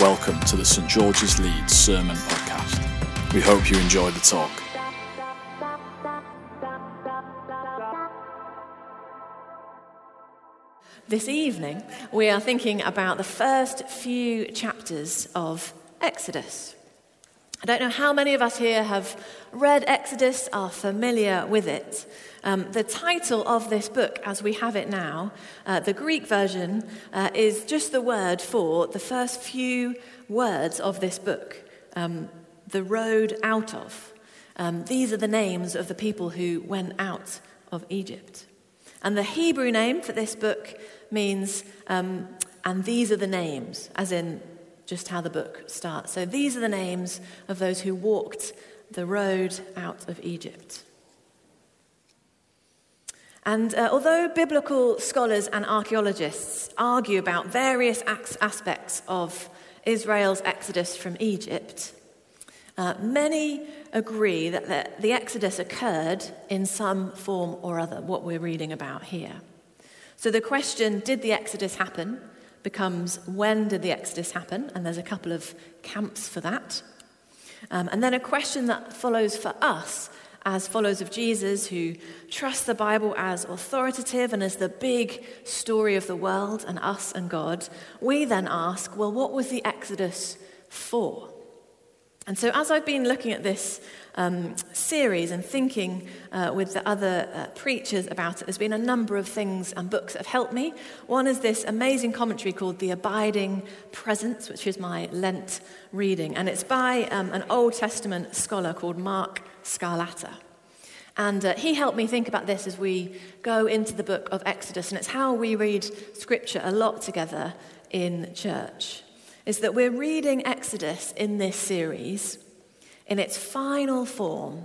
Welcome to the St George's Leeds Sermon Podcast. We hope you enjoy the talk. This evening, we are thinking about the first few chapters of Exodus. I don't know how many of us here have read Exodus, are familiar with it. Um, the title of this book, as we have it now, uh, the Greek version, uh, is just the word for the first few words of this book um, the road out of. Um, these are the names of the people who went out of Egypt. And the Hebrew name for this book means, um, and these are the names, as in just how the book starts. So these are the names of those who walked the road out of Egypt. And uh, although biblical scholars and archaeologists argue about various aspects of Israel's exodus from Egypt, uh, many agree that the, exodus occurred in some form or other, what we're reading about here. So the question, did the exodus happen, becomes when did the exodus happen? And there's a couple of camps for that. Um, and then a question that follows for us as followers of Jesus who trust the Bible as authoritative and as the big story of the world and us and God, we then ask, well, what was the Exodus for? And so, as I've been looking at this um, series and thinking uh, with the other uh, preachers about it, there's been a number of things and books that have helped me. One is this amazing commentary called The Abiding Presence, which is my Lent reading, and it's by um, an Old Testament scholar called Mark Scarlata. And uh, he helped me think about this as we go into the book of Exodus, and it's how we read scripture a lot together in church is that we're reading Exodus in this series in its final form,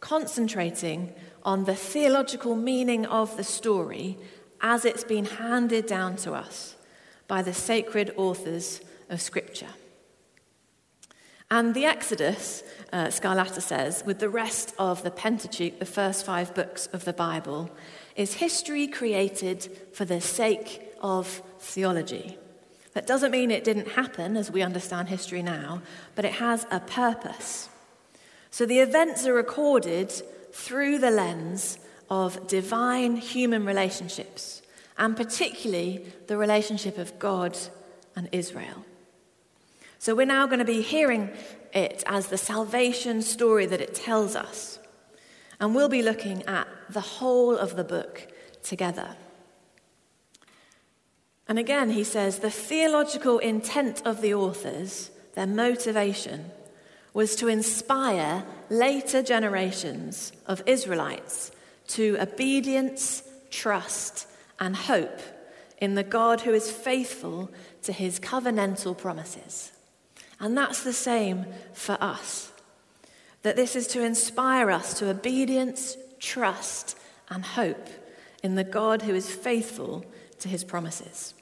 concentrating on the theological meaning of the story as it's been handed down to us by the sacred authors of Scripture. And the Exodus, uh, Scarlata says, with the rest of the Pentateuch, the first five books of the Bible, is history created for the sake of theology. That doesn't mean it didn't happen as we understand history now, but it has a purpose. So the events are recorded through the lens of divine human relationships, and particularly the relationship of God and Israel. So we're now going to be hearing it as the salvation story that it tells us. And we'll be looking at the whole of the book together. And again, he says the theological intent of the authors, their motivation, was to inspire later generations of Israelites to obedience, trust, and hope in the God who is faithful to his covenantal promises. And that's the same for us. That this is to inspire us to obedience, trust, and hope in the God who is faithful to his promises.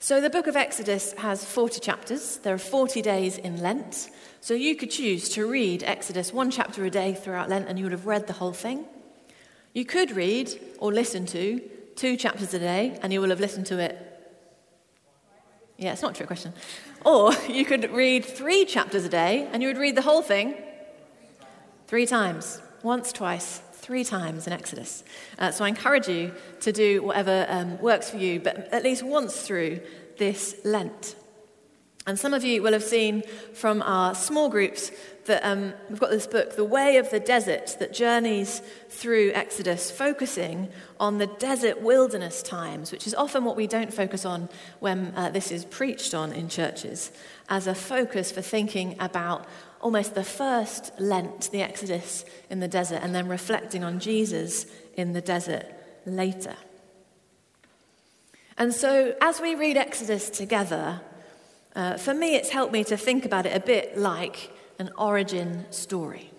So the book of Exodus has 40 chapters. There are 40 days in Lent. So you could choose to read Exodus one chapter a day throughout Lent and you would have read the whole thing. You could read or listen to two chapters a day and you will have listened to it. Yeah, it's not a trick question. Or you could read three chapters a day and you would read the whole thing three times once, twice, three times in Exodus. Uh, so I encourage you to do whatever um, works for you, but at least once through this Lent. And some of you will have seen from our small groups that um, we've got this book, The Way of the Desert, that journeys through Exodus, focusing on the desert wilderness times, which is often what we don't focus on when uh, this is preached on in churches, as a focus for thinking about almost the first Lent, the Exodus in the desert, and then reflecting on Jesus in the desert later. And so, as we read Exodus together, uh, for me, it's helped me to think about it a bit like an origin story.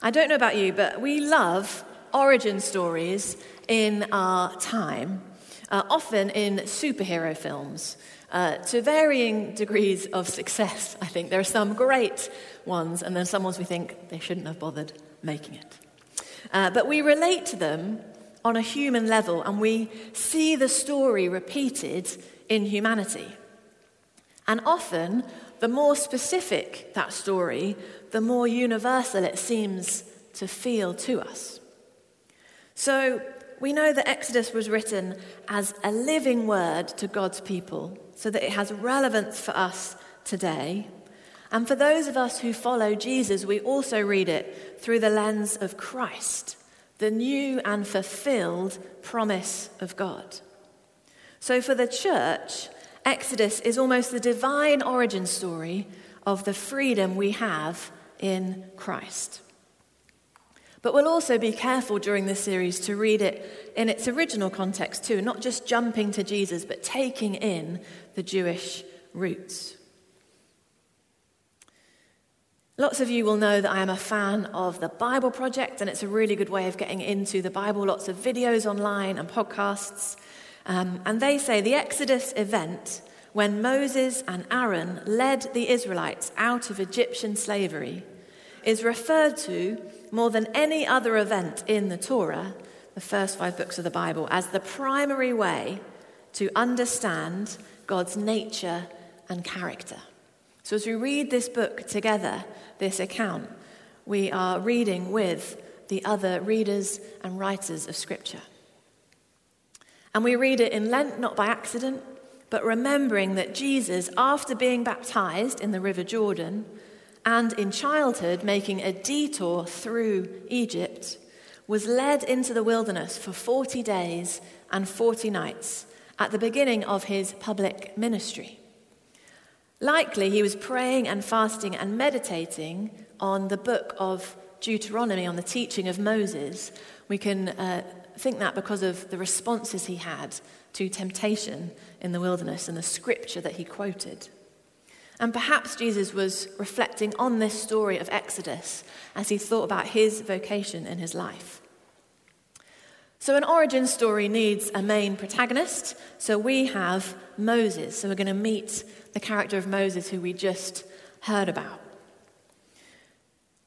I don't know about you, but we love origin stories in our time, uh, often in superhero films uh, to varying degrees of success, I think. There are some great ones, and then some ones we think they shouldn't have bothered making it. Uh, but we relate to them on a human level, and we see the story repeated in humanity. And often, the more specific that story, the more universal it seems to feel to us. So, we know that Exodus was written as a living word to God's people, so that it has relevance for us today. And for those of us who follow Jesus, we also read it through the lens of Christ, the new and fulfilled promise of God. So for the church, Exodus is almost the divine origin story of the freedom we have in Christ. But we'll also be careful during this series to read it in its original context too, not just jumping to Jesus, but taking in the Jewish roots. Lots of you will know that I am a fan of the Bible Project, and it's a really good way of getting into the Bible. Lots of videos online and podcasts. Um, and they say the Exodus event, when Moses and Aaron led the Israelites out of Egyptian slavery, is referred to more than any other event in the Torah, the first five books of the Bible, as the primary way to understand God's nature and character. So, as we read this book together, this account, we are reading with the other readers and writers of Scripture. And we read it in Lent not by accident, but remembering that Jesus, after being baptized in the River Jordan and in childhood making a detour through Egypt, was led into the wilderness for 40 days and 40 nights at the beginning of his public ministry. Likely, he was praying and fasting and meditating on the book of Deuteronomy, on the teaching of Moses. We can uh, think that because of the responses he had to temptation in the wilderness and the scripture that he quoted. And perhaps Jesus was reflecting on this story of Exodus as he thought about his vocation in his life. So, an origin story needs a main protagonist. So, we have Moses. So, we're going to meet the character of Moses who we just heard about.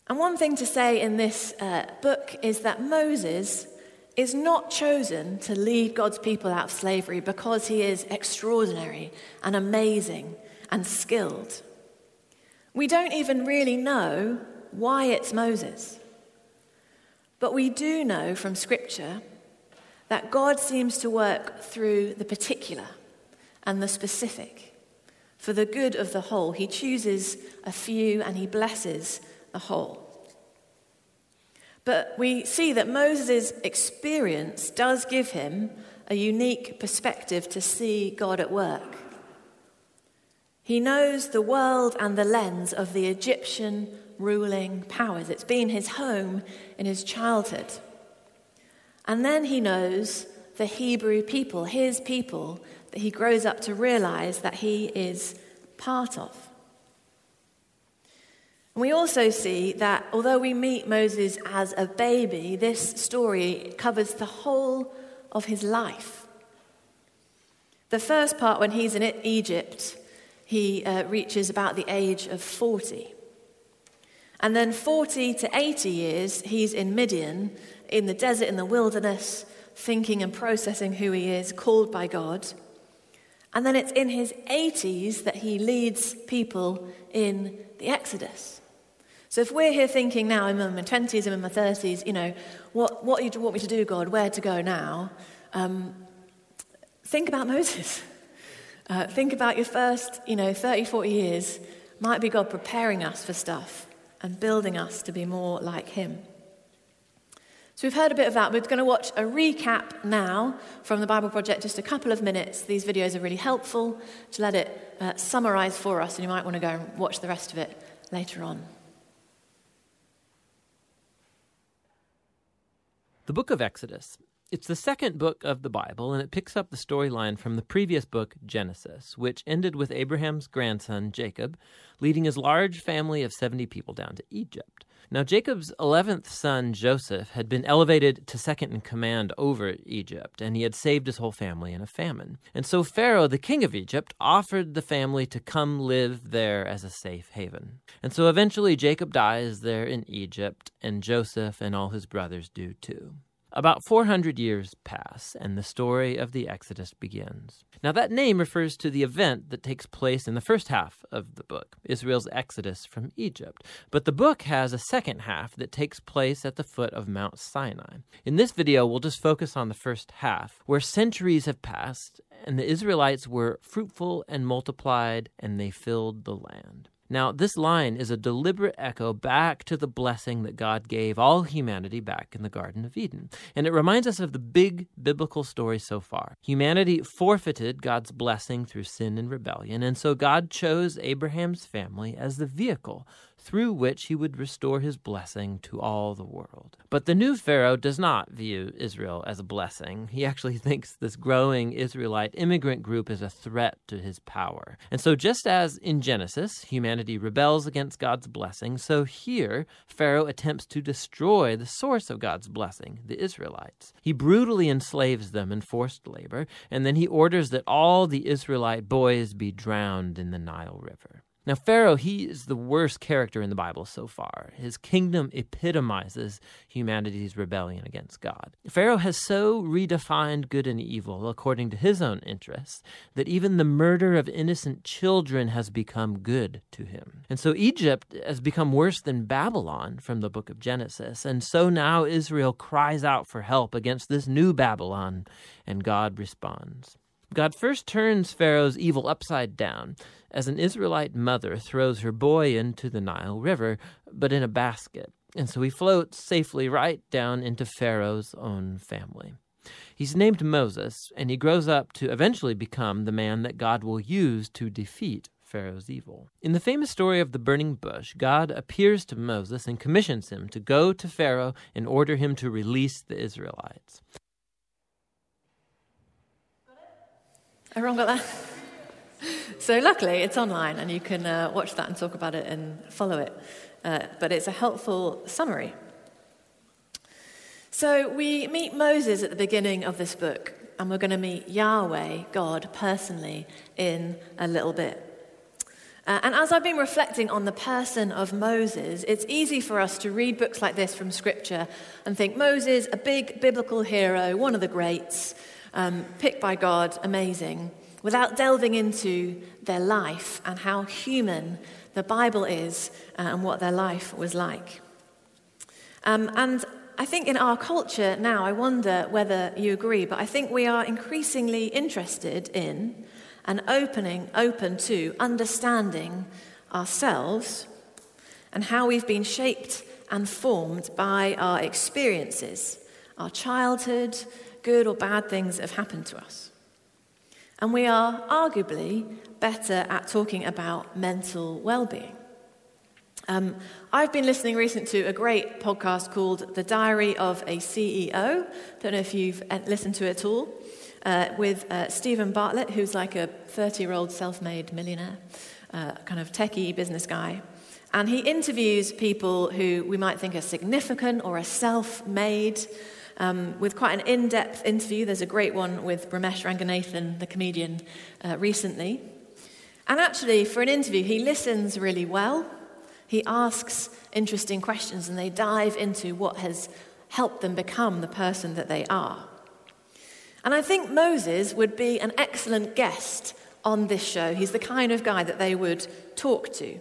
And one thing to say in this uh, book is that Moses is not chosen to lead God's people out of slavery because he is extraordinary and amazing and skilled. We don't even really know why it's Moses. But we do know from Scripture that God seems to work through the particular and the specific. For the good of the whole, he chooses a few and he blesses the whole. But we see that Moses' experience does give him a unique perspective to see God at work. He knows the world and the lens of the Egyptian ruling powers. It's been his home in his childhood. And then he knows the Hebrew people, his people, that he grows up to realize that he is part of. And we also see that although we meet Moses as a baby, this story covers the whole of his life. The first part, when he's in Egypt, he uh, reaches about the age of 40. And then 40 to 80 years, he's in Midian, in the desert, in the wilderness, thinking and processing who he is, called by God. And then it's in his 80s that he leads people in the Exodus. So if we're here thinking now, I'm in my 20s, I'm in my 30s, you know, what, what do you want me to do, God? Where to go now? Um, think about Moses. Uh, think about your first, you know, 30, 40 years. Might be God preparing us for stuff and building us to be more like Him. So we've heard a bit of that. We're going to watch a recap now from the Bible Project, just a couple of minutes. These videos are really helpful to let it uh, summarize for us, and you might want to go and watch the rest of it later on. The book of Exodus. It's the second book of the Bible, and it picks up the storyline from the previous book, Genesis, which ended with Abraham's grandson, Jacob, leading his large family of 70 people down to Egypt. Now, Jacob's 11th son, Joseph, had been elevated to second in command over Egypt, and he had saved his whole family in a famine. And so Pharaoh, the king of Egypt, offered the family to come live there as a safe haven. And so eventually Jacob dies there in Egypt, and Joseph and all his brothers do too. About 400 years pass, and the story of the Exodus begins. Now, that name refers to the event that takes place in the first half of the book, Israel's exodus from Egypt. But the book has a second half that takes place at the foot of Mount Sinai. In this video, we'll just focus on the first half, where centuries have passed, and the Israelites were fruitful and multiplied, and they filled the land. Now, this line is a deliberate echo back to the blessing that God gave all humanity back in the Garden of Eden. And it reminds us of the big biblical story so far. Humanity forfeited God's blessing through sin and rebellion, and so God chose Abraham's family as the vehicle through which he would restore his blessing to all the world. But the new Pharaoh does not view Israel as a blessing. He actually thinks this growing Israelite immigrant group is a threat to his power. And so, just as in Genesis, humanity rebels against God's blessing, so here, Pharaoh attempts to destroy the source of God's blessing, the Israelites. He brutally enslaves them in forced labor, and then he orders that all the Israelite boys be drowned in the Nile River. Now, Pharaoh, he is the worst character in the Bible so far. His kingdom epitomizes humanity's rebellion against God. Pharaoh has so redefined good and evil according to his own interests that even the murder of innocent children has become good to him. And so Egypt has become worse than Babylon from the book of Genesis. And so now Israel cries out for help against this new Babylon, and God responds. God first turns Pharaoh's evil upside down as an Israelite mother throws her boy into the Nile River, but in a basket. And so he floats safely right down into Pharaoh's own family. He's named Moses, and he grows up to eventually become the man that God will use to defeat Pharaoh's evil. In the famous story of the burning bush, God appears to Moses and commissions him to go to Pharaoh and order him to release the Israelites. Everyone got that? so luckily, it's online, and you can uh, watch that and talk about it and follow it. Uh, but it's a helpful summary. So we meet Moses at the beginning of this book, and we're going to meet Yahweh, God, personally, in a little bit. Uh, and as I've been reflecting on the person of Moses, it's easy for us to read books like this from Scripture and think Moses, a big biblical hero, one of the greats, um, picked by God, amazing without delving into their life and how human the Bible is uh, and what their life was like. Um, and I think in our culture now, I wonder whether you agree, but I think we are increasingly interested in and opening, open to understanding ourselves and how we've been shaped and formed by our experiences, our childhood, good or bad things that have happened to us. And we are arguably better at talking about mental well being. Um, I've been listening recently to a great podcast called The Diary of a CEO. Don't know if you've uh, listened to it at all. Uh, with uh, Steven Bartlett, who's like a 30 year old self made millionaire, uh, kind of techie business guy. And he interviews people who we might think are significant or are self made um, with quite an in depth interview. There's a great one with Romesh Ranganathan, the comedian, uh, recently. And actually, for an interview, he listens really well. He asks interesting questions and they dive into what has helped them become the person that they are. And I think Moses would be an excellent guest on this show. He's the kind of guy that they would talk to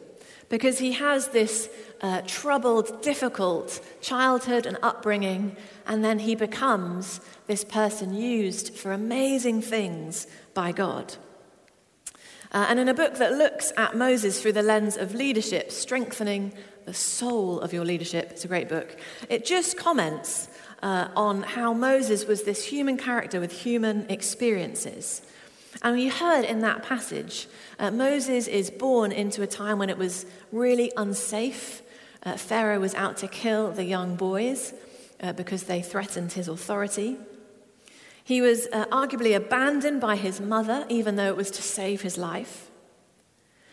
because he has this uh, troubled, difficult childhood and upbringing, and then he becomes this person used for amazing things by God. Uh, and in a book that looks at Moses through the lens of leadership, strengthening the soul of your leadership, it's a great book, it just comments uh, on how Moses was this human character with human experiences. And we heard in that passage, uh, Moses is born into a time when it was really unsafe. Uh, Pharaoh was out to kill the young boys uh, because they threatened his authority. He was uh, arguably abandoned by his mother, even though it was to save his life.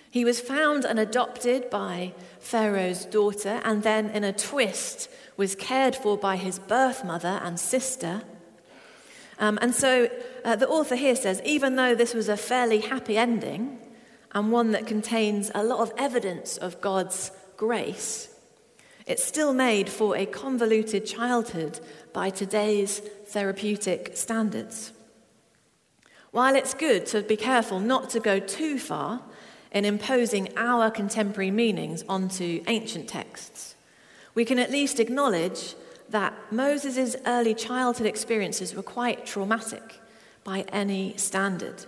He was found and adopted by Pharaoh's daughter, and then, in a twist, was cared for by his birth mother and sister. Um, and so uh, the author here says even though this was a fairly happy ending and one that contains a lot of evidence of God's grace, it's still made for a convoluted childhood by today's therapeutic standards. While it's good to be careful not to go too far in imposing our contemporary meanings onto ancient texts, we can at least acknowledge that Moses' early childhood experiences were quite traumatic by any standard.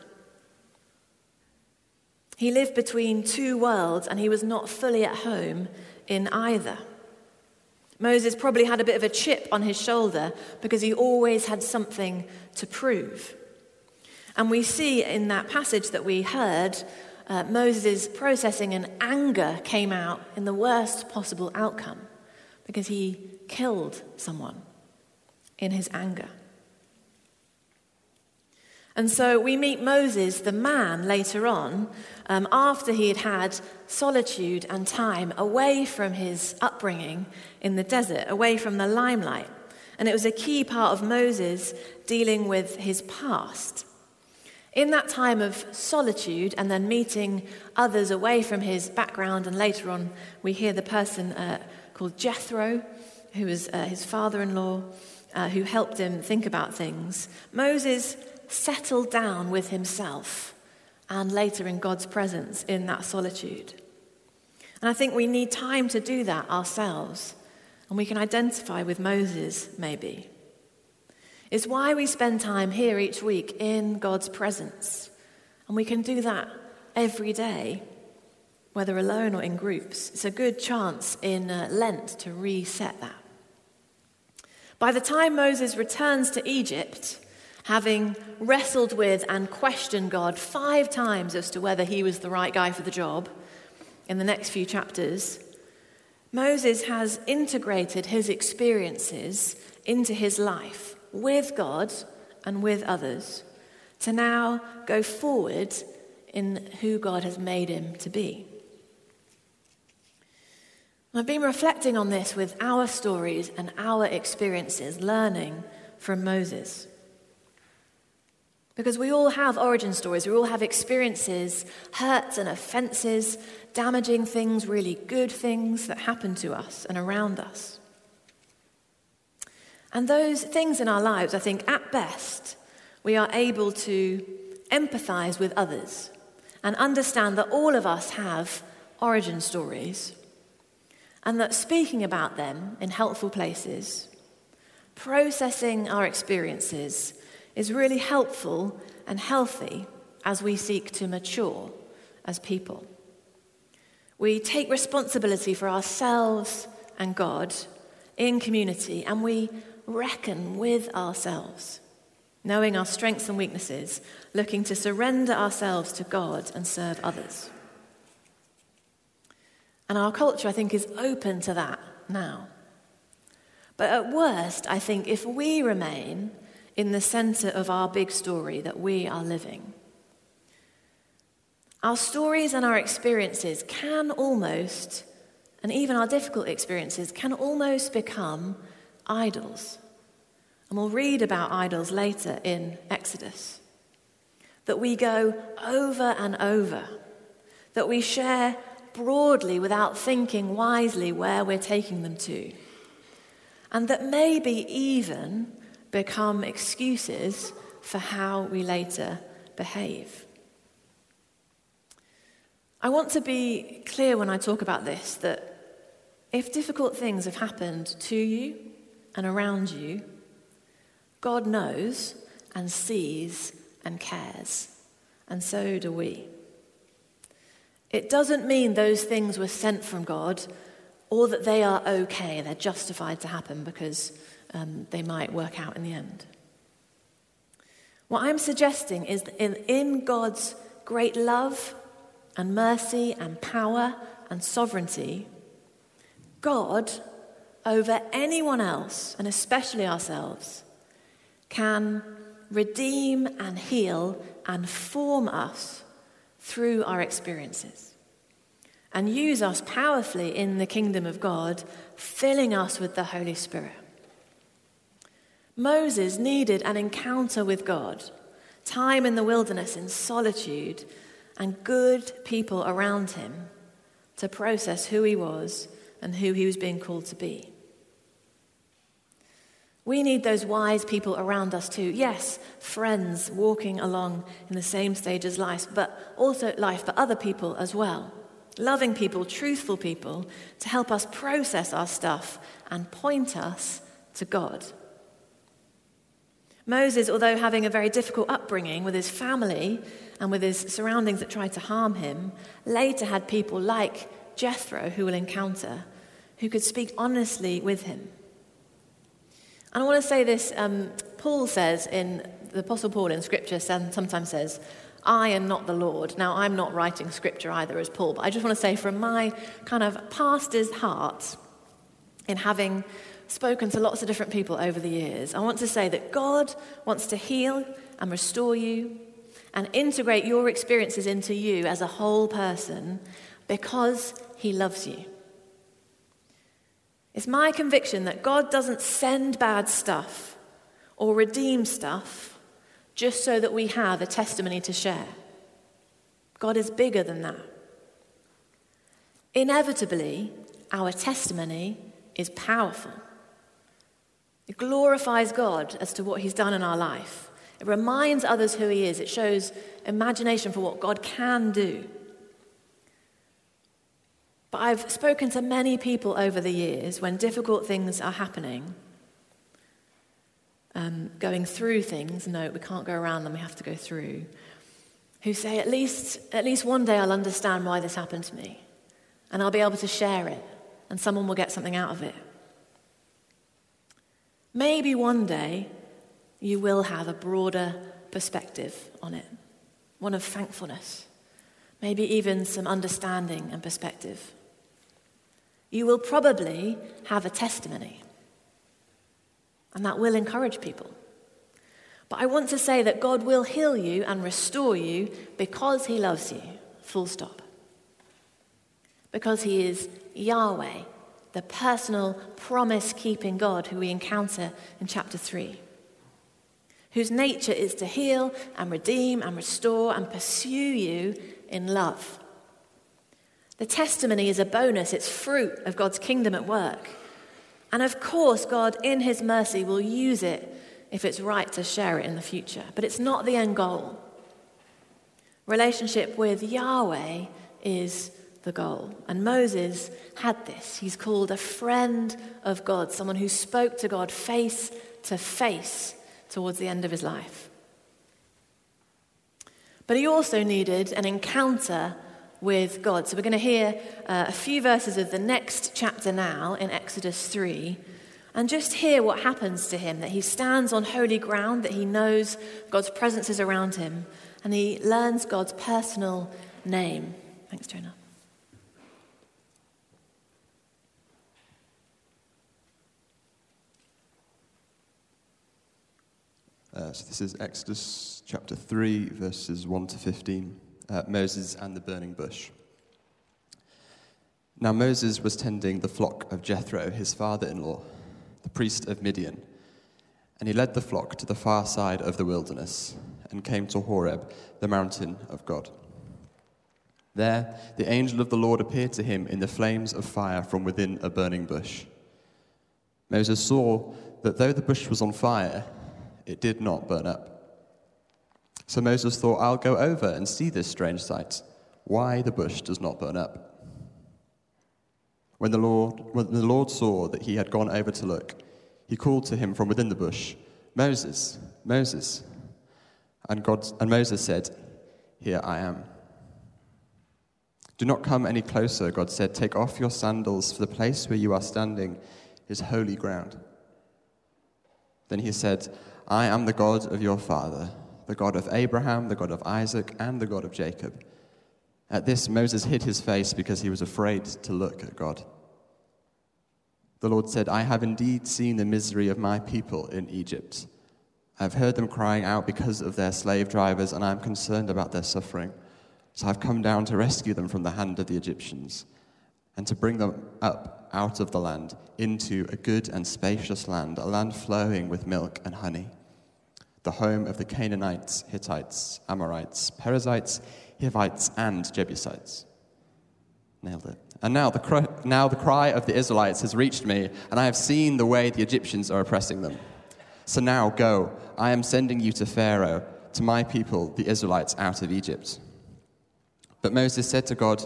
He lived between two worlds and he was not fully at home in either. Moses probably had a bit of a chip on his shoulder because he always had something to prove. And we see in that passage that we heard, uh, Moses' processing and anger came out in the worst possible outcome because he killed someone in his anger. And so we meet Moses, the man, later on, um, after he had had solitude and time away from his upbringing in the desert, away from the limelight. And it was a key part of Moses dealing with his past. In that time of solitude and then meeting others away from his background, and later on we hear the person uh, called Jethro, who was uh, his father in law, uh, who helped him think about things. Moses settled down with himself and later in God's presence in that solitude. And I think we need time to do that ourselves. And we can identify with Moses, maybe. It's why we spend time here each week in God's presence. And we can do that every day, whether alone or in groups. It's a good chance in uh, Lent to reset that. By the time Moses returns to Egypt, having wrestled with and questioned God five times as to whether he was the right guy for the job in the next few chapters, Moses has integrated his experiences into his life with God and with others to now go forward in who God has made him to be. I've been reflecting on this with our stories and our experiences, learning from Moses. Because we all have origin stories, we all have experiences, hurts and offenses, damaging things, really good things that happen to us and around us. And those things in our lives, I think, at best, we are able to empathize with others and understand that all of us have origin stories and that speaking about them in helpful places, processing our experiences, is really helpful and healthy as we seek to mature as people. We take responsibility for ourselves and God in community, and we reckon with ourselves, knowing our strengths and weaknesses, looking to surrender ourselves to God and serve others. And our culture, I think, is open to that now. But at worst, I think if we remain in the center of our big story that we are living. Our stories and our experiences can almost, and even our difficult experiences, can almost become idols. And we'll read about idols later in Exodus. That we go over and over, that we share broadly without thinking wisely where we're taking them to. And that maybe even become excuses for how we later behave. I want to be clear when I talk about this that if difficult things have happened to you and around you, God knows and sees and cares, and so do we. It doesn't mean those things were sent from God or that they are okay, they're justified to happen because um, they might work out in the end. What I'm suggesting is that in, in God's great love and mercy and power and sovereignty, God, over anyone else, and especially ourselves, can redeem and heal and form us through our experiences and use us powerfully in the kingdom of God, filling us with the Holy Spirit. Moses needed an encounter with God, time in the wilderness in solitude, and good people around him to process who he was and who he was being called to be. We need those wise people around us too. Yes, friends walking along in the same stage as life, but also life, for other people as well. Loving people, truthful people to help us process our stuff and point us to God. Moses, although having a very difficult upbringing with his family and with his surroundings that tried to harm him, later had people like Jethro, who we'll encounter, who could speak honestly with him. And I want to say this um, Paul says in, the Apostle Paul in Scripture sometimes says, I am not the Lord. Now, I'm not writing Scripture either as Paul, but I just want to say from my kind of pastor's heart, in having spoken to lots of different people over the years, I want to say that God wants to heal and restore you and integrate your experiences into you as a whole person because He loves you. It's my conviction that God doesn't send bad stuff or redeem stuff just so that we have a testimony to share. God is bigger than that. Inevitably, our testimony is powerful. It glorifies God as to what He's done in our life. It reminds others who He is. It shows imagination for what God can do. But I've spoken to many people over the years when difficult things are happening, um, going through things. No, we can't go around them, we have to go through. Who say, at least, at least one day I'll understand why this happened to me, and I'll be able to share it, and someone will get something out of it. Maybe one day you will have a broader perspective on it, one of thankfulness, maybe even some understanding and perspective you will probably have a testimony. And that will encourage people. But I want to say that God will heal you and restore you because He loves you, full stop. Because He is Yahweh, the personal promise keeping God who we encounter in chapter 3, whose nature is to heal and redeem and restore and pursue you in love. The testimony is a bonus, it's fruit of God's kingdom at work. And of course, God, in His mercy, will use it if it's right to share it in the future. But it's not the end goal. Relationship with Yahweh is the goal. And Moses had this. He's called a friend of God, someone who spoke to God face to face towards the end of his life. But he also needed an encounter with God. So we're going to hear uh, a few verses of the next chapter now in Exodus 3 and just hear what happens to him that he stands on holy ground, that he knows God's presence is around him, and he learns God's personal name. Thanks, Jonah. Uh, so this is Exodus chapter 3, verses 1 to 15 uh, Moses and the burning bush. Now Moses was tending the flock of Jethro, his father in law, the priest of Midian. And he led the flock to the far side of the wilderness and came to Horeb, the mountain of God. There, the angel of the Lord appeared to him in the flames of fire from within a burning bush. Moses saw that though the bush was on fire, it did not burn up. So Moses thought, I'll go over and see this strange sight, why the bush does not burn up. When the Lord, when the Lord saw that he had gone over to look, he called to him from within the bush, Moses, Moses. And, God, and Moses said, Here I am. Do not come any closer, God said. Take off your sandals, for the place where you are standing is holy ground. Then he said, I am the God of your father the God of Abraham, the God of Isaac, and the God of Jacob. At this, Moses hid his face because he was afraid to look at God. The Lord said, I have indeed seen the misery of my people in Egypt. I have heard them crying out because of their slave drivers, and I am concerned about their suffering. So I've come down to rescue them from the hand of the Egyptians and to bring them up out of the land into a good and spacious land, a land flowing with milk and honey the home of the Canaanites, Hittites, Amorites, Perizzites, Hivites, and Jebusites. Nailed it. And now the, cry, now the cry of the Israelites has reached me, and I have seen the way the Egyptians are oppressing them. So now go, I am sending you to Pharaoh, to my people, the Israelites, out of Egypt. But Moses said to God,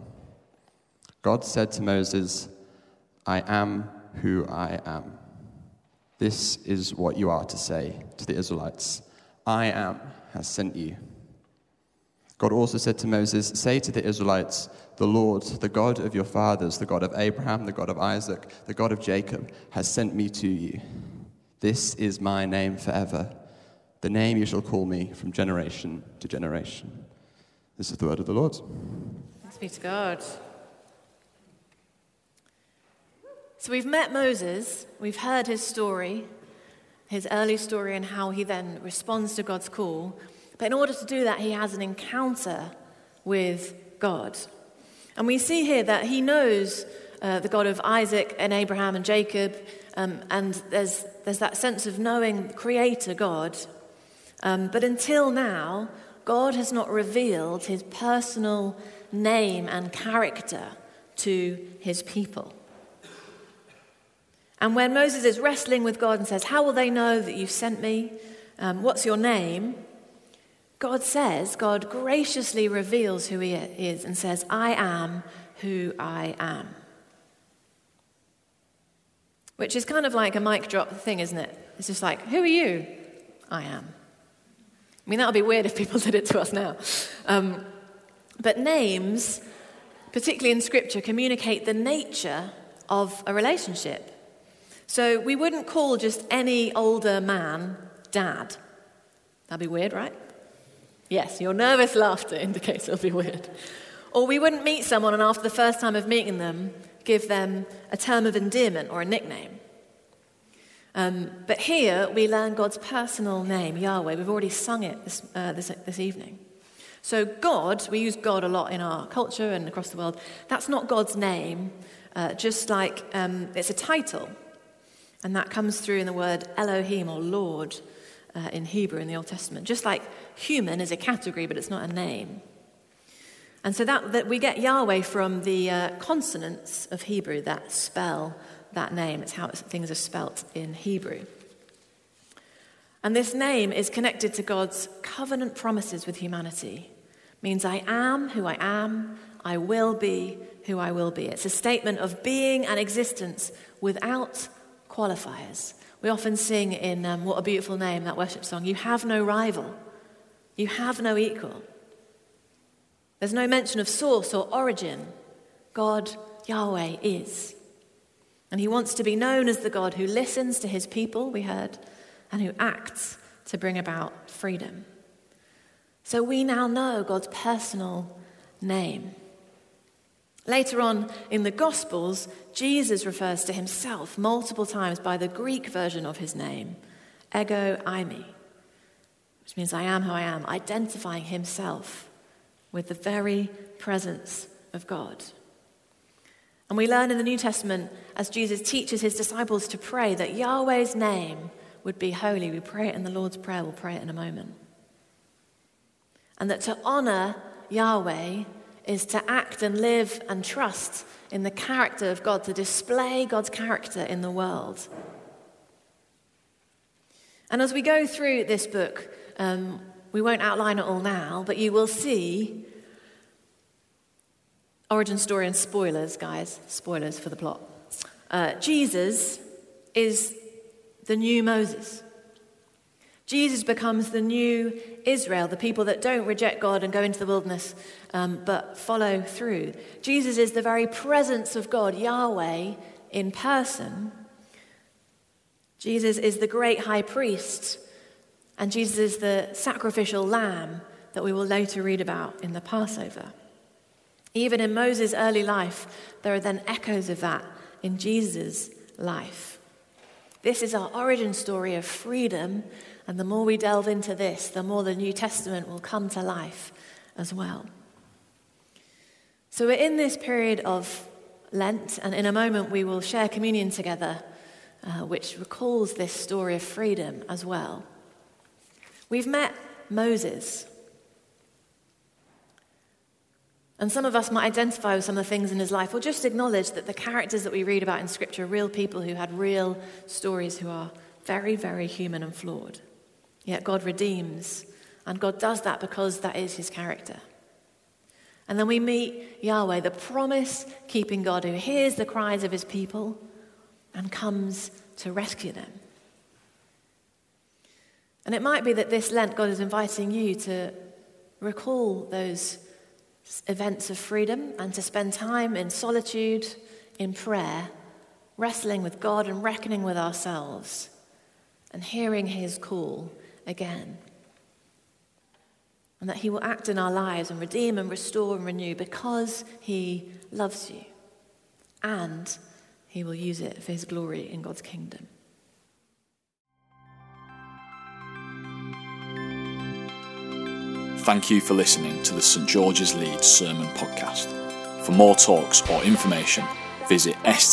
God said to Moses, I am who I am. This is what you are to say to the Israelites I am has sent you. God also said to Moses, Say to the Israelites, The Lord, the God of your fathers, the God of Abraham, the God of Isaac, the God of Jacob, has sent me to you. This is my name forever, the name you shall call me from generation to generation. This is the word of the Lord. Thanks be to God. So we've met Moses, we've heard his story, his early story, and how he then responds to God's call. But in order to do that, he has an encounter with God. And we see here that he knows uh, the God of Isaac and Abraham and Jacob, um, and there's, there's that sense of knowing Creator God. Um, but until now, God has not revealed his personal name and character to his people. And when Moses is wrestling with God and says, How will they know that you've sent me? Um, what's your name? God says, God graciously reveals who He is and says, I am who I am. Which is kind of like a mic drop thing, isn't it? It's just like, Who are you? I am. I mean, that would be weird if people did it to us now. Um, but names, particularly in Scripture, communicate the nature of a relationship. So we wouldn't call just any older man dad. That'd be weird, right? Yes, your nervous laughter indicates it'll be weird. Or we wouldn't meet someone and after the first time of meeting them, give them a term of endearment or a nickname. Um, but here we learn God's personal name, Yahweh. We've already sung it this, uh, this, this evening. So, God, we use God a lot in our culture and across the world. That's not God's name, uh, just like um, it's a title. And that comes through in the word Elohim or Lord uh, in Hebrew in the Old Testament. Just like human is a category, but it's not a name. And so that, that we get Yahweh from the uh, consonants of Hebrew that spell that name. It's how things are spelt in Hebrew. And this name is connected to God's covenant promises with humanity. It means I am who I am, I will be who I will be. It's a statement of being and existence without qualifiers. We often sing in um, What a Beautiful Name, that worship song, You have no rival, you have no equal. There's no mention of source or origin. God, Yahweh, is. And he wants to be known as the God who listens to his people, we heard, and who acts to bring about freedom. So we now know God's personal name. Later on in the Gospels, Jesus refers to himself multiple times by the Greek version of his name, ego eimi, which means I am who I am, identifying himself with the very presence of God. And we learn in the New Testament, as Jesus teaches his disciples to pray, that Yahweh's name would be holy. We pray it in the Lord's Prayer, we'll pray it in a moment. And that to honor Yahweh is to act and live and trust in the character of God, to display God's character in the world. And as we go through this book, um, we won't outline it all now, but you will see origin story and spoilers, guys. Spoilers for the plot. Uh, Jesus is the new Moses. Jesus becomes the new Israel, the people that don't reject God and go into the wilderness, um, but follow through. Jesus is the very presence of God, Yahweh, in person. Jesus is the great high priest, and Jesus is the sacrificial lamb that we will later read about in the Passover. Even in Moses' early life, there are then echoes of that in Jesus' life. This is our origin story of freedom, and the more we delve into this, the more the New Testament will come to life as well. So we're in this period of Lent, and in a moment we will share communion together, uh, which recalls this story of freedom as well. We've met Moses. And some of us might identify with some of the things in his life, or just acknowledge that the characters that we read about in Scripture are real people who had real stories who are very, very human and flawed. Yet God redeems, and God does that because that is his character. And then we meet Yahweh, the promise keeping God who hears the cries of his people and comes to rescue them. And it might be that this Lent, God is inviting you to recall those events of freedom and to spend time in solitude, in prayer, wrestling with God and reckoning with ourselves, and hearing His call again. And that He will act in our lives and redeem and restore and renew because He loves you. And He will use it for His glory in God's kingdom. Thank you for listening to the St George's Leeds Sermon Podcast. For more talks or information, visit stgs.org.uk.